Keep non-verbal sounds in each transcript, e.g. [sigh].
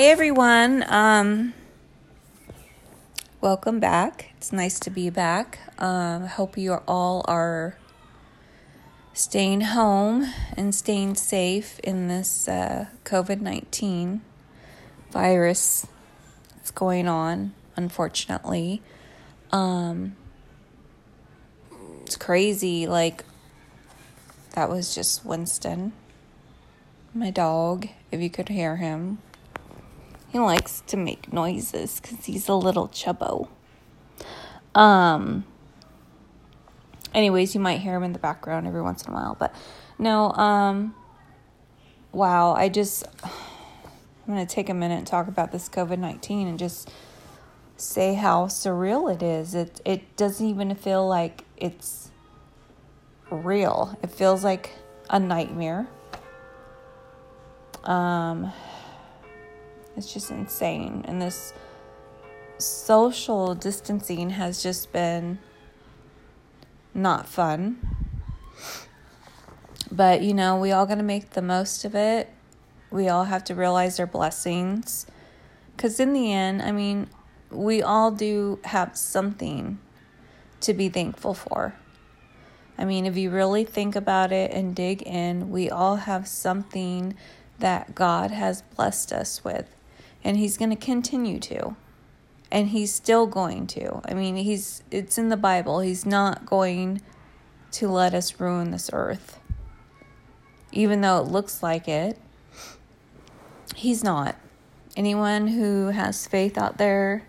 Hey everyone, um, welcome back. It's nice to be back. Um, hope you all are staying home and staying safe in this uh, COVID 19 virus that's going on, unfortunately. Um, it's crazy. Like, that was just Winston, my dog, if you could hear him. He likes to make noises because he's a little chubbo. Um. Anyways, you might hear him in the background every once in a while, but no. Um. Wow, I just [sighs] I'm gonna take a minute and talk about this COVID nineteen and just say how surreal it is. It it doesn't even feel like it's real. It feels like a nightmare. Um it's just insane. And this social distancing has just been not fun. But, you know, we all got to make the most of it. We all have to realize our blessings. Because in the end, I mean, we all do have something to be thankful for. I mean, if you really think about it and dig in, we all have something that God has blessed us with and he's going to continue to. And he's still going to. I mean he's it's in the bible. He's not going to let us ruin this earth. Even though it looks like it he's not. Anyone who has faith out there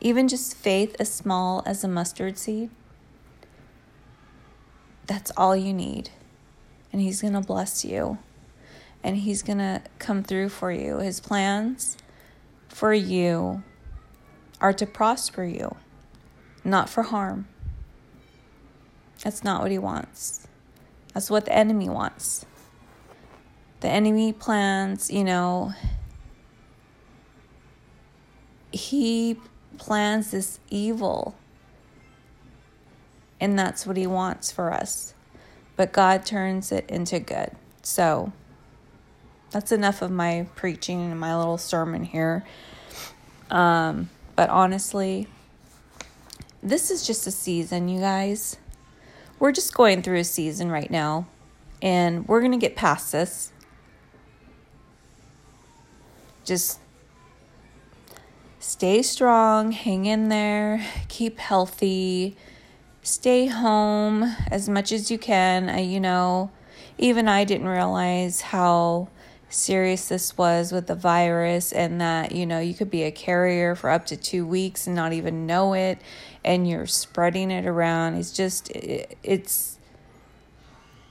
even just faith as small as a mustard seed that's all you need. And he's going to bless you and He's going to come through for you. His plans for you are to prosper you, not for harm. That's not what He wants. That's what the enemy wants. The enemy plans, you know, he plans this evil. And that's what he wants for us. But God turns it into good. So, that's enough of my preaching and my little sermon here. Um, but honestly, this is just a season, you guys. We're just going through a season right now, and we're going to get past this. Just stay strong, hang in there, keep healthy, stay home as much as you can. I, you know, even I didn't realize how serious this was with the virus and that you know you could be a carrier for up to 2 weeks and not even know it and you're spreading it around. It's just it's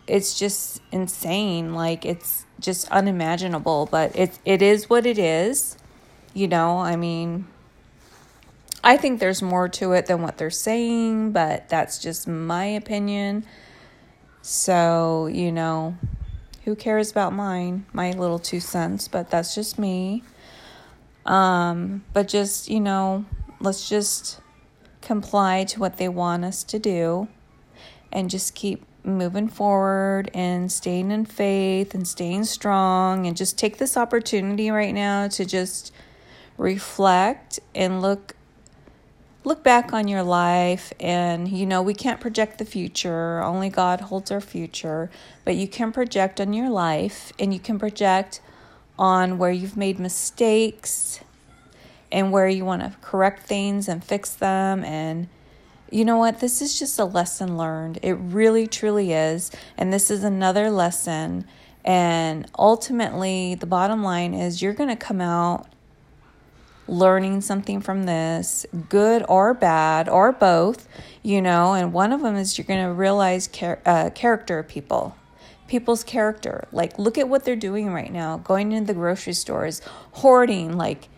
it's just insane. Like it's just unimaginable but it it is what it is you know? I mean i think there's more to it than what they're saying but that's just my opinion. So you know who cares about mine, my little two cents, but that's just me. Um, but just, you know, let's just comply to what they want us to do and just keep moving forward and staying in faith and staying strong and just take this opportunity right now to just reflect and look look back on your life and you know we can't project the future only god holds our future but you can project on your life and you can project on where you've made mistakes and where you want to correct things and fix them and you know what this is just a lesson learned. It really truly is and this is another lesson. And ultimately the bottom line is you're going to come out learning something from this, good or bad, or both, you know. And one of them is you're going to realize char- uh, character of people, people's character. Like, look at what they're doing right now going into the grocery stores, hoarding, like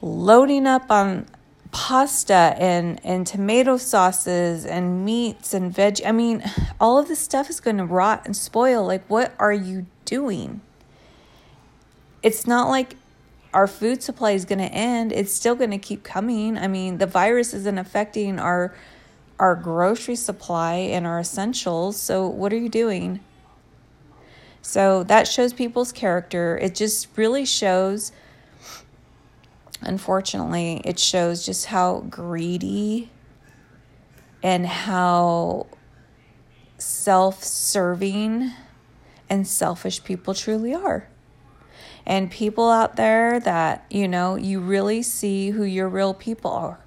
loading up on pasta and and tomato sauces and meats and veg I mean all of this stuff is going to rot and spoil like what are you doing it's not like our food supply is going to end, it's still going to keep coming. I mean, the virus isn't affecting our our grocery supply and our essentials. So what are you doing? So that shows people's character. It just really shows, unfortunately, it shows just how greedy and how self serving and selfish people truly are. And people out there that, you know, you really see who your real people are,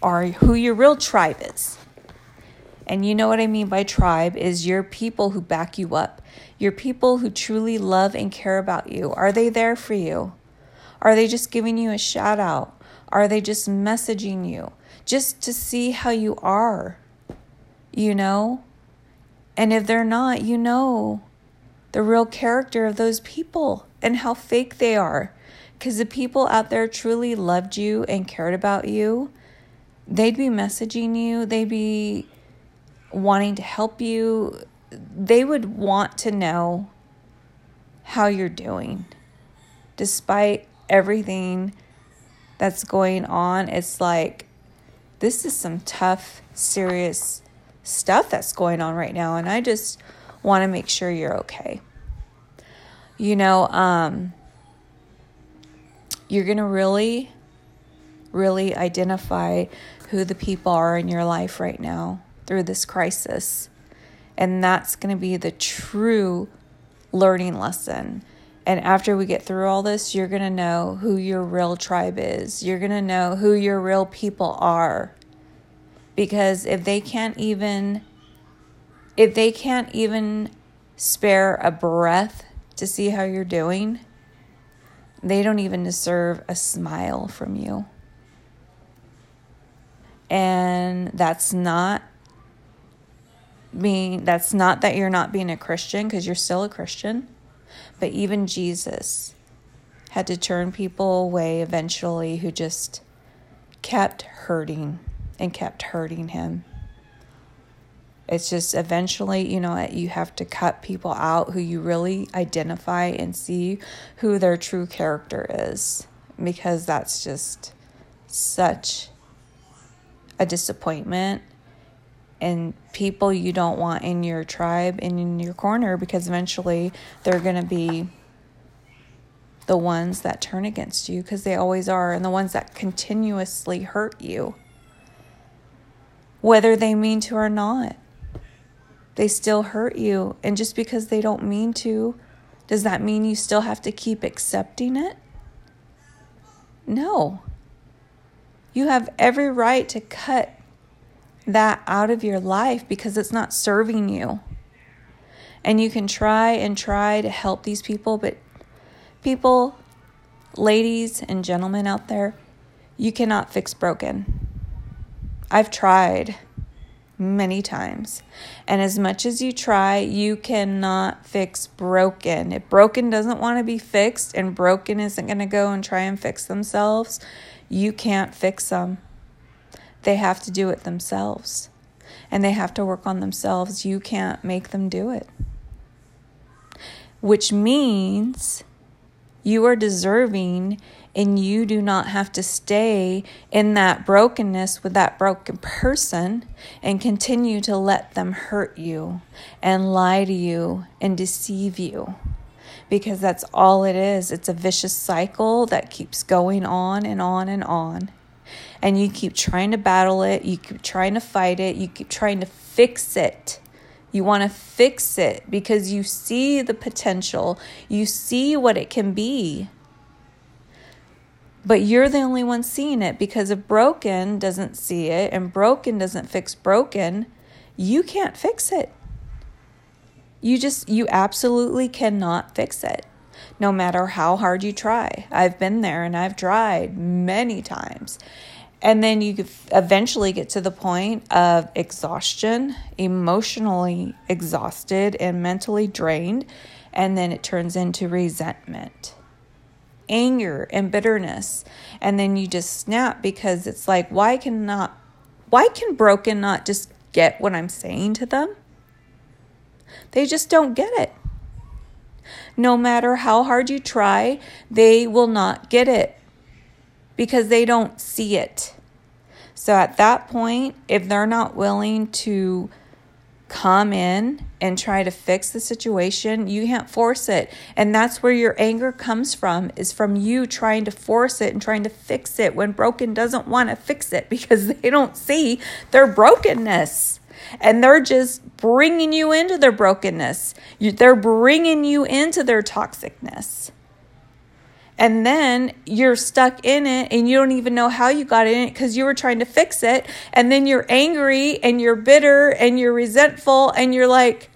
are who your real tribe is. And you know what I mean by tribe is your people who back you up, your people who truly love and care about you. Are they there for you? Are they just giving you a shout out? Are they just messaging you just to see how you are? You know? And if they're not, you know the real character of those people and how fake they are. Because the people out there truly loved you and cared about you, they'd be messaging you, they'd be wanting to help you, they would want to know how you're doing. Despite everything that's going on, it's like this is some tough, serious stuff that's going on right now. And I just want to make sure you're okay. You know, um, you're going to really, really identify who the people are in your life right now through this crisis. And that's going to be the true learning lesson. And after we get through all this, you're going to know who your real tribe is. You're going to know who your real people are. Because if they can't even if they can't even spare a breath to see how you're doing, they don't even deserve a smile from you. And that's not being that's not that you're not being a Christian because you're still a Christian, but even Jesus had to turn people away eventually who just kept hurting and kept hurting him. It's just eventually, you know, you have to cut people out who you really identify and see who their true character is because that's just such a disappointment. And people you don't want in your tribe and in your corner because eventually they're going to be the ones that turn against you because they always are and the ones that continuously hurt you whether they mean to or not they still hurt you. And just because they don't mean to, does that mean you still have to keep accepting it? No. You have every right to cut that out of your life because it's not serving you. And you can try and try to help these people, but people, ladies and gentlemen out there, you cannot fix broken. I've tried many times. And as much as you try, you cannot fix broken. If broken doesn't want to be fixed and broken isn't going to go and try and fix themselves, you can't fix them. They have to do it themselves. And they have to work on themselves. You can't make them do it. Which means you are deserving and you do not have to stay in that brokenness with that broken person and continue to let them hurt you and lie to you and deceive you. Because that's all it is. It's a vicious cycle that keeps going on and on and on. And you keep trying to battle it, you keep trying to fight it, you keep trying to fix it. You want to fix it because you see the potential, you see what it can be. But you're the only one seeing it because if broken doesn't see it and broken doesn't fix broken, you can't fix it. You just, you absolutely cannot fix it, no matter how hard you try. I've been there and I've tried many times. And then you eventually get to the point of exhaustion, emotionally exhausted and mentally drained. And then it turns into resentment anger and bitterness and then you just snap because it's like why can not why can broken not just get what i'm saying to them? They just don't get it. No matter how hard you try they will not get it because they don't see it. So at that point if they're not willing to come in and try to fix the situation, you can't force it. And that's where your anger comes from, is from you trying to force it and trying to fix it when broken doesn't want to fix it [laughs] because they don't see their brokenness. And they're just bringing you into their brokenness. They're bringing you into their toxicness and then you're stuck in it and you don't even know how you got in it because you were trying to fix it. And then you're angry and you're bitter and you're resentful and you're like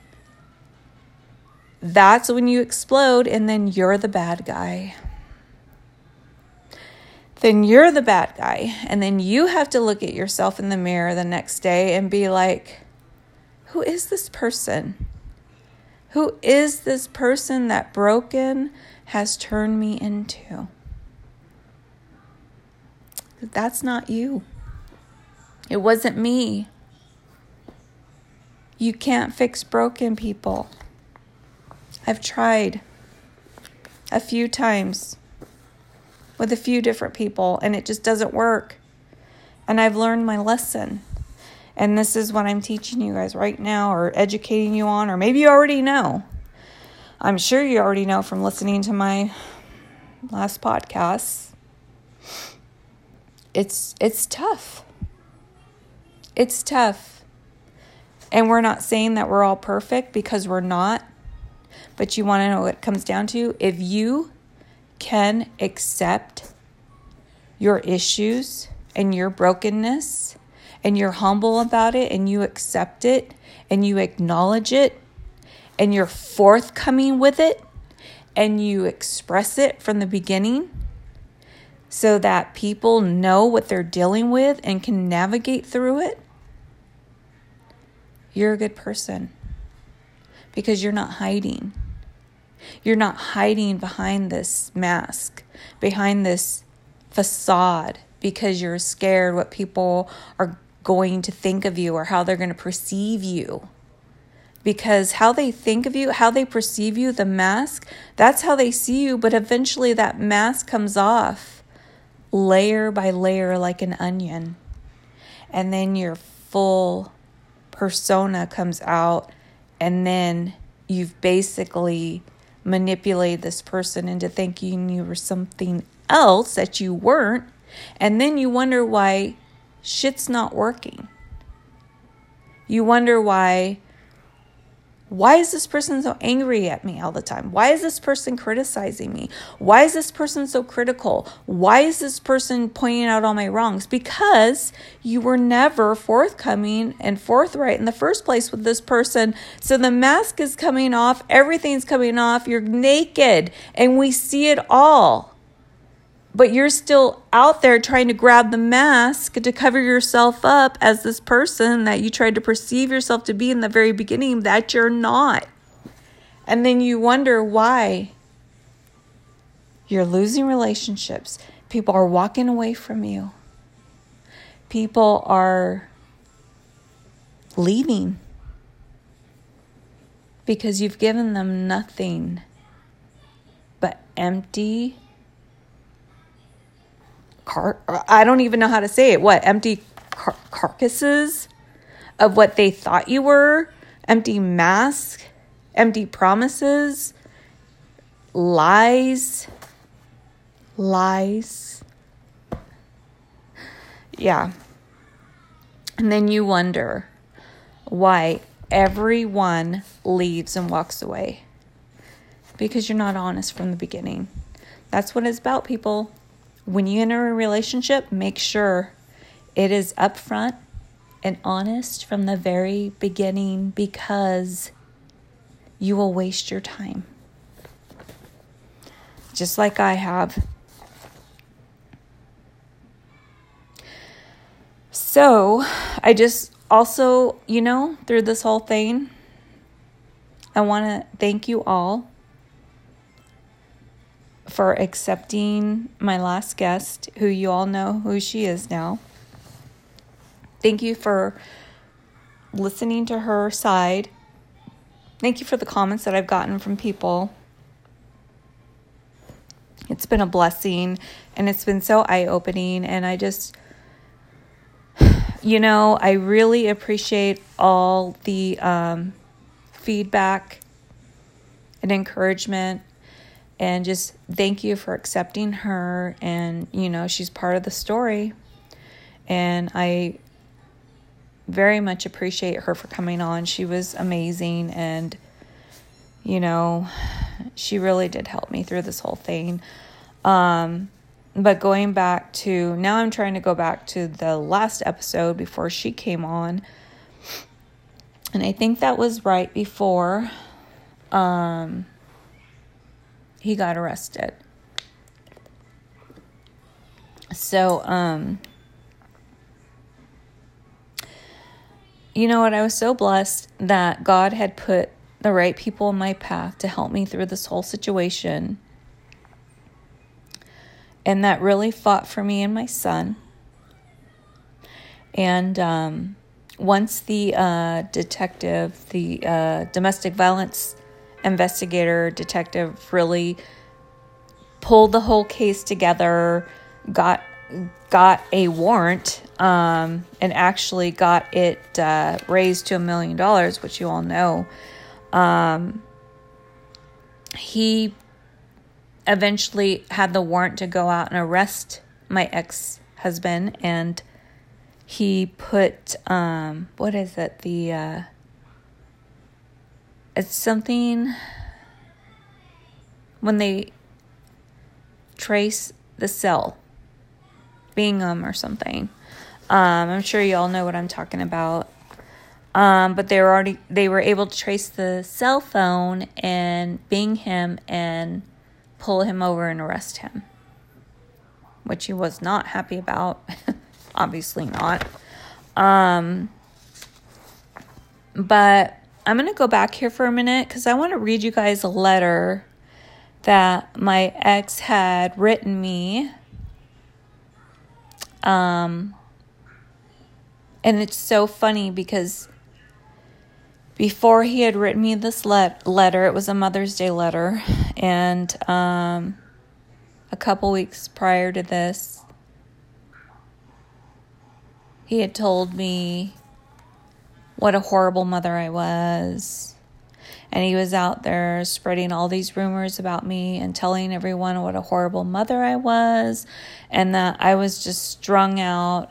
that's when you explode and then you're the bad guy. Then you're the bad guy and then you have to look at yourself in the mirror the next day and be like who is this person who is this person that broken has turned me into. That's not you. It wasn't me. You can't fix broken people. I've tried a few times with a few different people, and it just doesn't work. And I've learned my lesson. And this is what I'm teaching you guys right now, or educating you on, or maybe you already know. I'm sure you already know from listening to my last podcast. It's it's tough. It's tough. And we're not saying that we're all perfect because we're not. But you want to know what it comes down to? If you can accept your issues and your brokenness and you're humble about it and you accept it and you acknowledge it and you're forthcoming with it and you express it from the beginning so that people know what they're dealing with and can navigate through it, you're a good person because you're not hiding. You're not hiding behind this mask, behind this facade because you're scared what people are going to think of you or how they're going to perceive you because how they think of you, how they perceive you, the mask, that's how they see you. But eventually that mask comes off layer by layer like an onion. And then your full persona comes out. And then you've basically manipulated this person into thinking you were something else that you weren't. And then you wonder why shit's not working. You wonder why why is this person so angry at me all the time? Why is this person criticizing me? Why is this person so critical? Why is this person pointing out all my wrongs? Because you were never forthcoming and forthright in the first place with this person. So the mask is coming off, everything's coming off, you're naked, and we see it all but you're still out there trying to grab the mask to cover yourself up as this person that you tried to perceive yourself to be in the very beginning that you're not. And then you wonder why you're losing relationships. People are walking away from you. People are leaving because you've given them nothing but empty car I don't even know how to say it. What? Empty car- carcasses of what they thought you were, empty masks, empty promises, lies, lies. Yeah. And then you wonder why everyone leaves and walks away. Because you're not honest from the beginning. That's what it's about, people when you enter a relationship, make sure it is upfront and honest from the very beginning because you will waste your time. Just like I have. So, I just also, you know, through this whole thing, I want to thank you all for accepting my last guest, who you all know who she is now. Thank you for listening to her side. Thank you for the comments that I've gotten from people. It's been a blessing and it's been so eye opening. And I just, you know, I really appreciate all the um, feedback and encouragement. And just thank you for accepting her. And, you know, she's part of the story. And I very much appreciate her for coming on. She was amazing. And, you know, she really did help me through this whole thing. Um, but going back to now, I'm trying to go back to the last episode before she came on. And I think that was right before um, he got arrested. So, um, you know what? I was so blessed that God had put the right people in my path to help me through this whole situation and that really fought for me and my son. And um, once the uh, detective, the uh, domestic violence investigator detective, really pulled the whole case together, got got a warrant, um, and actually got it uh, raised to a million dollars, which you all know. Um, he eventually had the warrant to go out and arrest my ex husband, and he put um, what is it? The uh, it's something when they trace the cell, Bingham or something. Um, I'm sure you all know what I'm talking about. Um, but they were already they were able to trace the cell phone and bing him and pull him over and arrest him, which he was not happy about. [laughs] Obviously not. Um, but I'm going to go back here for a minute because I want to read you guys a letter that my ex had written me. Um, and it's so funny because before he had written me this let- letter, it was a Mother's Day letter, and um, a couple weeks prior to this, he had told me what a horrible mother I was. And he was out there spreading all these rumors about me and telling everyone what a horrible mother I was, and that I was just strung out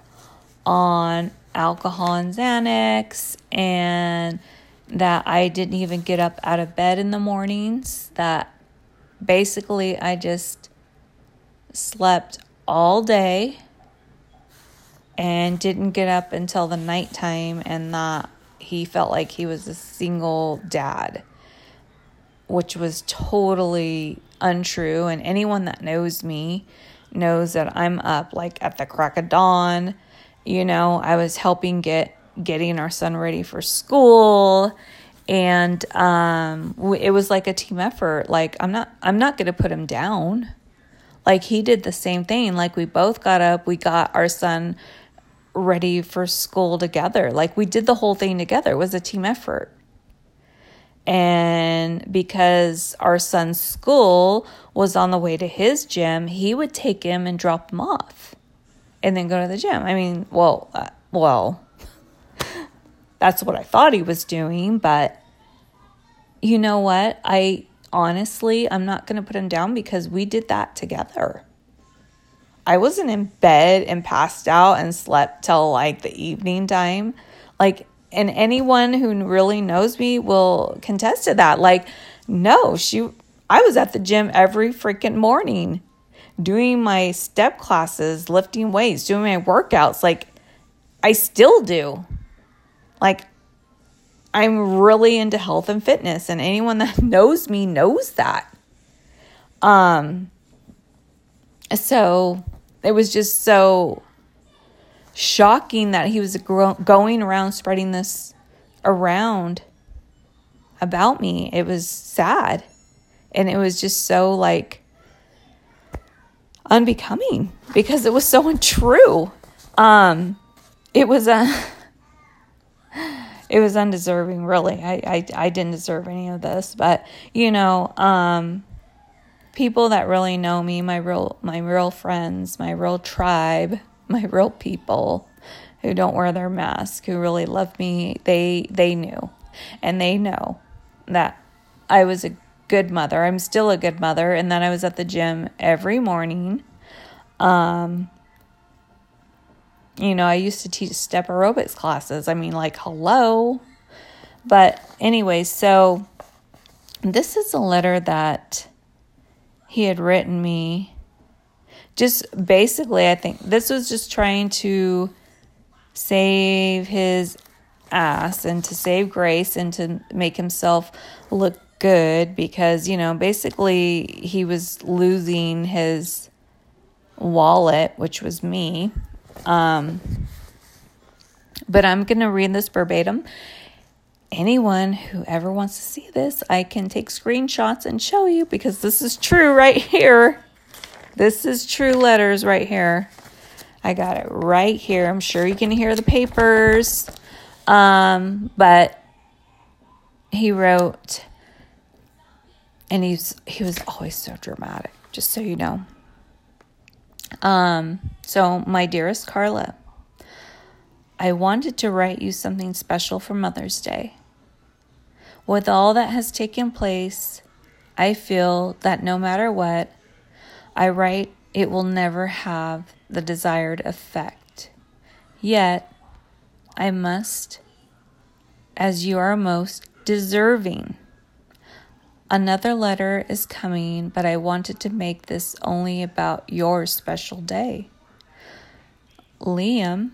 on alcohol and Xanax and that I didn't even get up out of bed in the mornings, that basically I just slept all day and didn't get up until the nighttime, and that he felt like he was a single dad, which was totally untrue. And anyone that knows me knows that I'm up like at the crack of dawn. You know, I was helping get getting our son ready for school and um it was like a team effort like i'm not i'm not going to put him down like he did the same thing like we both got up we got our son ready for school together like we did the whole thing together it was a team effort and because our son's school was on the way to his gym he would take him and drop him off and then go to the gym i mean well uh, well [laughs] that's what I thought he was doing. But you know what? I honestly, I'm not going to put him down because we did that together. I wasn't in bed and passed out and slept till like the evening time. Like, and anyone who really knows me will contest to that. Like, no, she, I was at the gym every freaking morning doing my step classes, lifting weights, doing my workouts. Like, I still do. Like, I'm really into health and fitness, and anyone that [laughs] knows me knows that. Um, so it was just so shocking that he was going around spreading this around about me. It was sad. And it was just so like unbecoming because it was so untrue. Um, it was a [laughs] it was undeserving really I, I i didn't deserve any of this but you know um people that really know me my real my real friends my real tribe my real people who don't wear their mask, who really love me, they they knew. And they know that I was a good mother. I'm still a good mother and then I was at the gym every morning. Um you know, I used to teach step aerobics classes. I mean, like, hello. But, anyway, so this is a letter that he had written me. Just basically, I think this was just trying to save his ass and to save Grace and to make himself look good because, you know, basically he was losing his wallet, which was me. Um, but I'm going to read this verbatim. Anyone who ever wants to see this, I can take screenshots and show you because this is true right here. This is true letters right here. I got it right here. I'm sure you can hear the papers. Um, but he wrote, and he's he was always so dramatic, just so you know. Um, so, my dearest Carla, I wanted to write you something special for Mother's Day. With all that has taken place, I feel that no matter what I write, it will never have the desired effect. Yet, I must, as you are most deserving. Another letter is coming, but I wanted to make this only about your special day. Liam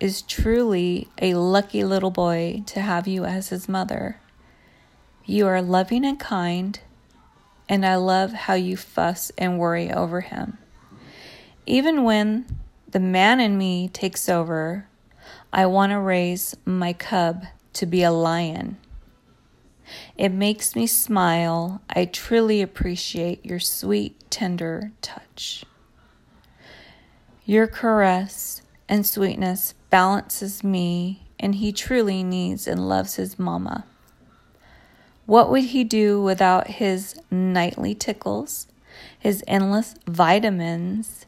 is truly a lucky little boy to have you as his mother. You are loving and kind, and I love how you fuss and worry over him. Even when the man in me takes over, I want to raise my cub to be a lion. It makes me smile. I truly appreciate your sweet, tender touch. Your caress and sweetness balances me, and he truly needs and loves his mama. What would he do without his nightly tickles, his endless vitamins,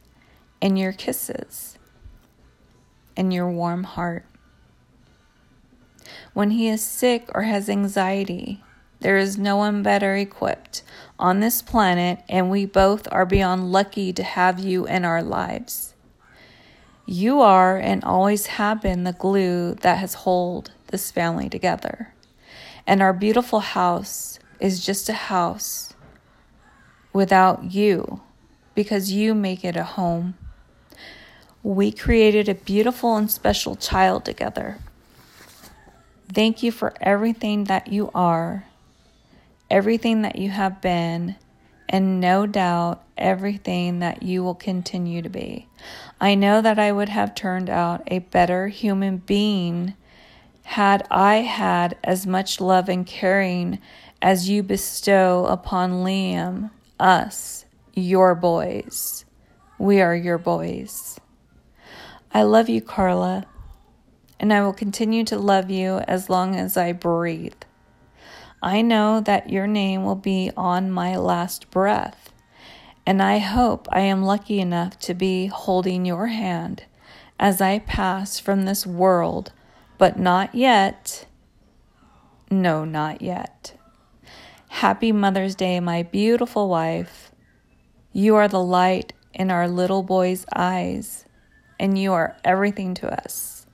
and your kisses, and your warm heart? When he is sick or has anxiety, there is no one better equipped on this planet, and we both are beyond lucky to have you in our lives. You are and always have been the glue that has held this family together. And our beautiful house is just a house without you because you make it a home. We created a beautiful and special child together. Thank you for everything that you are, everything that you have been, and no doubt everything that you will continue to be. I know that I would have turned out a better human being had I had as much love and caring as you bestow upon Liam, us, your boys. We are your boys. I love you, Carla and I will continue to love you as long as I breathe. I know that your name will be on my last breath, and I hope I am lucky enough to be holding your hand as I pass from this world, but not yet. No, not yet. Happy Mother's Day, my beautiful wife. You are the light in our little boy's eyes, and you are everything to us.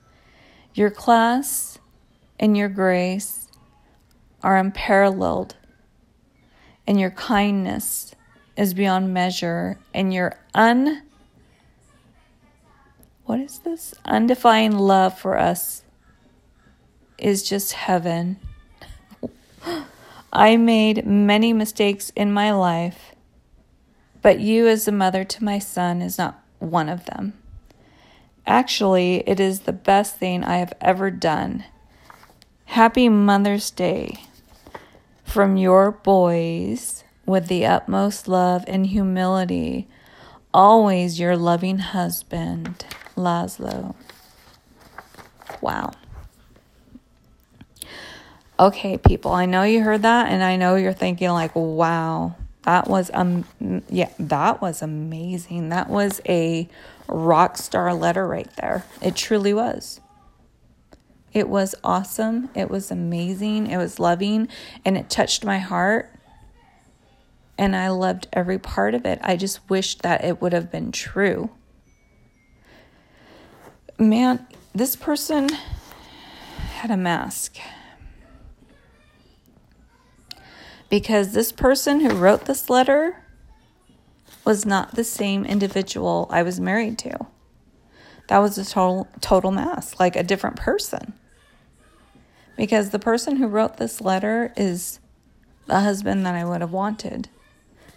Your class and your grace are unparalleled, and your kindness is beyond measure, and your un what is this? Undefined love for us is just heaven. [gasps] I made many mistakes in my life, but you, as a mother to my son, is not one of them. Actually, it is the best thing I have ever done. Happy Mother's Day from your boys with the utmost love and humility. Always your loving husband, Laszlo. Wow. Okay, people, I know you heard that, and I know you're thinking, like, wow, That was um yeah, that was amazing. That was a rock star letter right there. It truly was. It was awesome. It was amazing. It was loving and it touched my heart. And I loved every part of it. I just wished that it would have been true. Man, this person had a mask. Because this person who wrote this letter was not the same individual I was married to. That was a total total mask, like a different person because the person who wrote this letter is the husband that I would have wanted,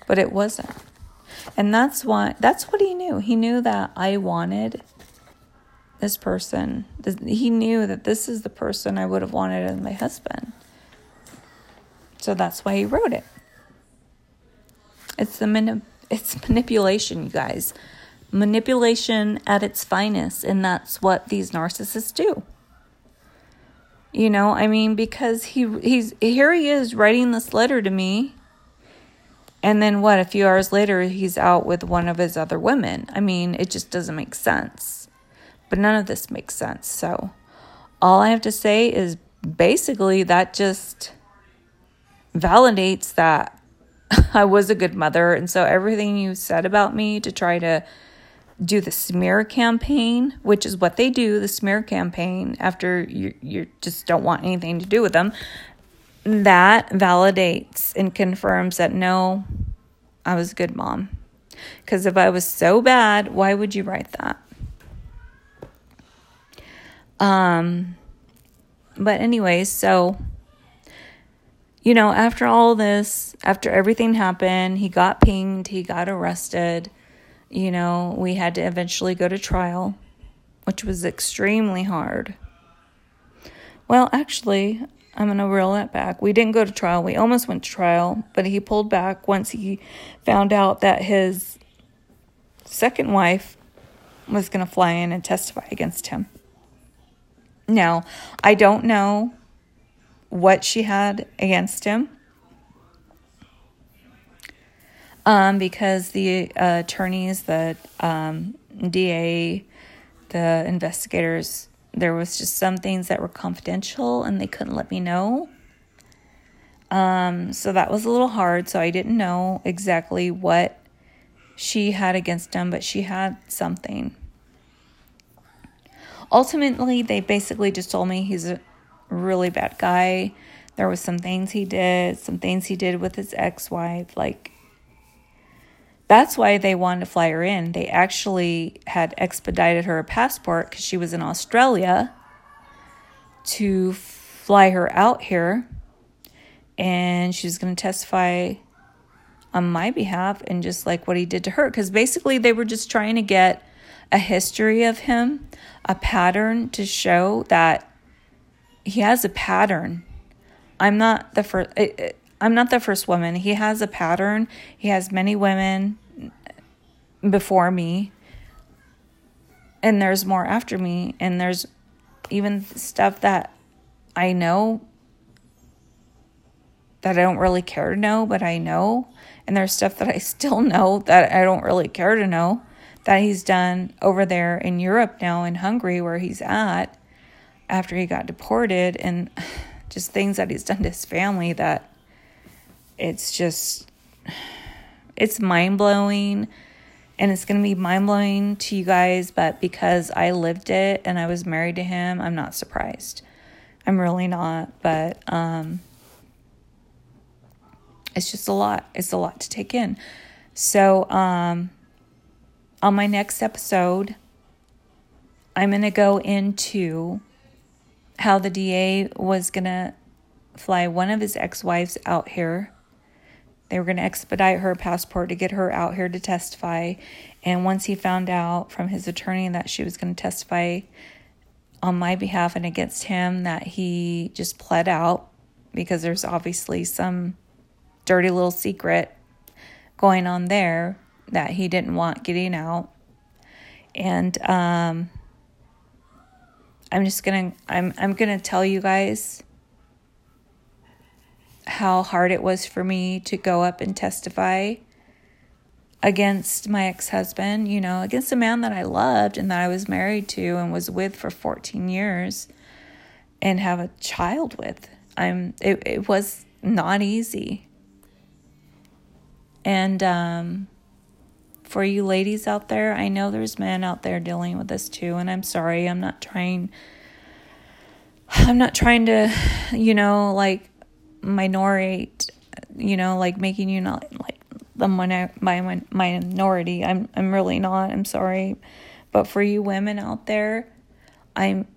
but it wasn't. And that's why that's what he knew. He knew that I wanted this person. He knew that this is the person I would have wanted as my husband. So that's why he wrote it. It's the it's [laughs] manipulation, you guys. Manipulation at its finest, and that's what these narcissists do. You know, I mean, because he he's here he is writing this letter to me. And then what, a few hours later he's out with one of his other women. I mean, it just doesn't make sense. But none of this makes sense. So all I have to say is basically that just validates that [laughs] I was a good mother. And so everything you said about me to try to do the smear campaign, which is what they do, the smear campaign after you you just don't want anything to do with them. That validates and confirms that no, I was a good mom. Cuz if I was so bad, why would you write that? Um but anyways, so you know, after all this, after everything happened, he got pinged, he got arrested you know, we had to eventually go to trial, which was extremely hard. Well, actually, I'm going to reel that back. We didn't go to trial. We almost went to trial, but he pulled back once he found out that his second wife was going to fly in and testify against him. Now, I don't know what she had against him. Um, because the uh, attorneys, the um, DA, the investigators, there was just some things that were confidential and they couldn't let me know. Um, so that was a little hard. So I didn't know exactly what she had against him, but she had something. Ultimately, they basically just told me he's a really bad guy. There was some things he did, some things he did with his ex-wife, like that's why they wanted to fly her in. They actually had expedited her a passport because she was in Australia to fly her out here. And she was going to testify on my behalf and just like what he did to her. Because basically, they were just trying to get a history of him, a pattern to show that he has a pattern. I'm not the first. I'm not the first woman. He has a pattern. He has many women before me. And there's more after me. And there's even stuff that I know that I don't really care to know, but I know. And there's stuff that I still know that I don't really care to know that he's done over there in Europe now in Hungary where he's at after he got deported and [sighs] just things that he's done to his family that it's just it's mind-blowing and it's going to be mind-blowing to you guys but because I lived it and I was married to him I'm not surprised. I'm really not but um it's just a lot it's a lot to take in. So um on my next episode I'm going to go into how the DA was going to fly one of his ex-wives out here they were going to expedite her passport to get her out here to testify. And once he found out from his attorney that she was going to testify on my behalf and against him, that he just pled out because there's obviously some dirty little secret going on there that he didn't want getting out. And um, I'm just gonna I'm I'm gonna tell you guys how hard it was for me to go up and testify against my ex husband, you know, against a man that I loved and that I was married to and was with for 14 years and have a child with. I'm it, it was not easy. And um for you ladies out there, I know there's men out there dealing with this too, and I'm sorry. I'm not trying I'm not trying to, you know, like minorate, you know, like making you not like the my my minority. I'm I'm really not. I'm sorry. But for you women out there, I'm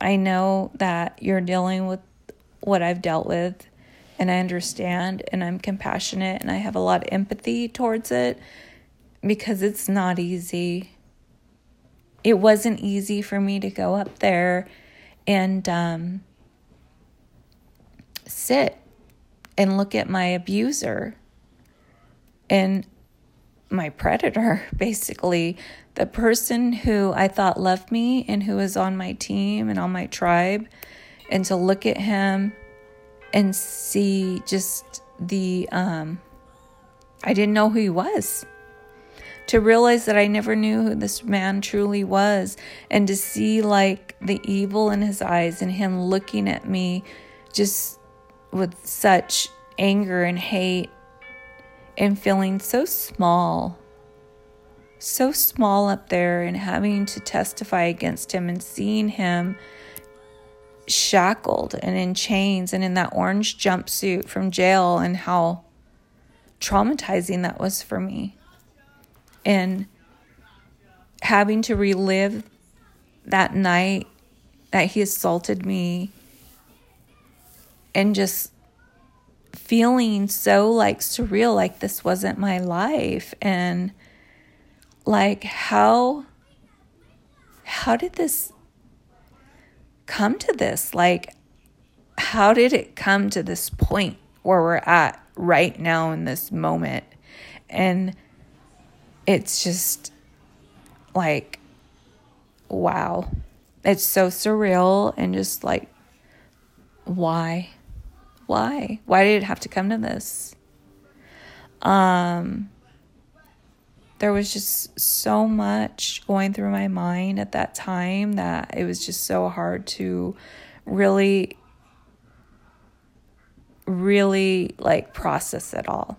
I know that you're dealing with what I've dealt with and I understand and I'm compassionate and I have a lot of empathy towards it because it's not easy. It wasn't easy for me to go up there and um, sit and look at my abuser and my predator, [laughs] basically, the person who I thought loved me and who was on my team and on my tribe, and to look at him and see just the, um, I didn't know who he was. To realize that I never knew who this man truly was, and to see like the evil in his eyes and him looking at me just with such anger and hate and feeling so small, so small up there, and having to testify against him and seeing him shackled and in chains and in that orange jumpsuit from jail, and how traumatizing that was for me. And having to relive that night that he assaulted me and just feeling so like surreal like this wasn't my life and like how how did this come to this like how did it come to this point where we're at right now in this moment and it's just like, wow. It's so surreal and just like, why? Why? Why did it have to come to this? Um, there was just so much going through my mind at that time that it was just so hard to really really like process it all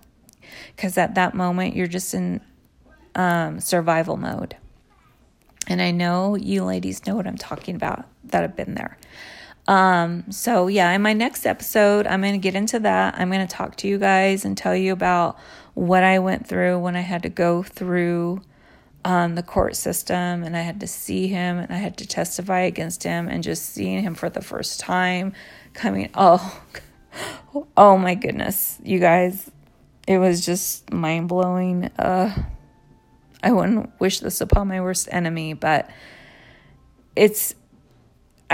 because at that moment you're just in um, survival mode. And I know you ladies know what I'm talking about that have been there. Um, so yeah, in my next episode, I'm going to get into that. I'm going to talk to you guys and tell you about what I went through when I had to go through um, the court system and I had to see him and I had to testify against him and just seeing him for the first time coming. [laughs] Oh, oh my goodness, you guys, it was just mind blowing. Uh, I wouldn't wish this upon my worst enemy, but it's,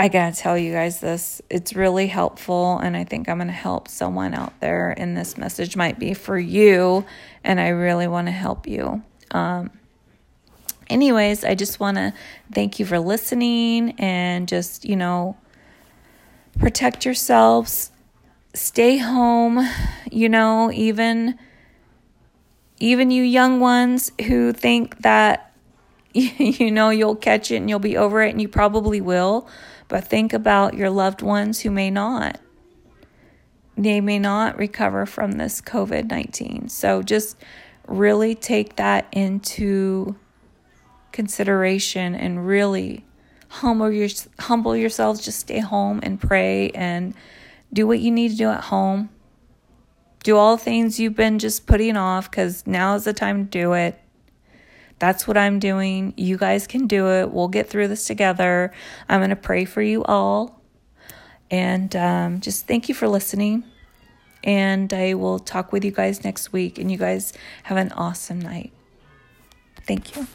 I gotta tell you guys this. It's really helpful, and I think I'm gonna help someone out there, and this message might be for you, and I really wanna help you. Um, anyways, I just wanna thank you for listening and just, you know, protect yourselves, stay home, you know, even even you young ones who think that [laughs] you know you'll catch it and you'll be over it and you probably will but think about your loved ones who may not. They may not recover from this covid-19 so just really take that into consideration and really humble your humble yourselves. Just stay home and pray and do what you need to do at home. Do all things you've been just putting off because now is the time to do it. That's what I'm doing. You guys can do it. We'll get through this together. I'm going to pray for you all. And um, just thank you for listening. And I will talk with you guys next week. And you guys have an awesome night. Thank you.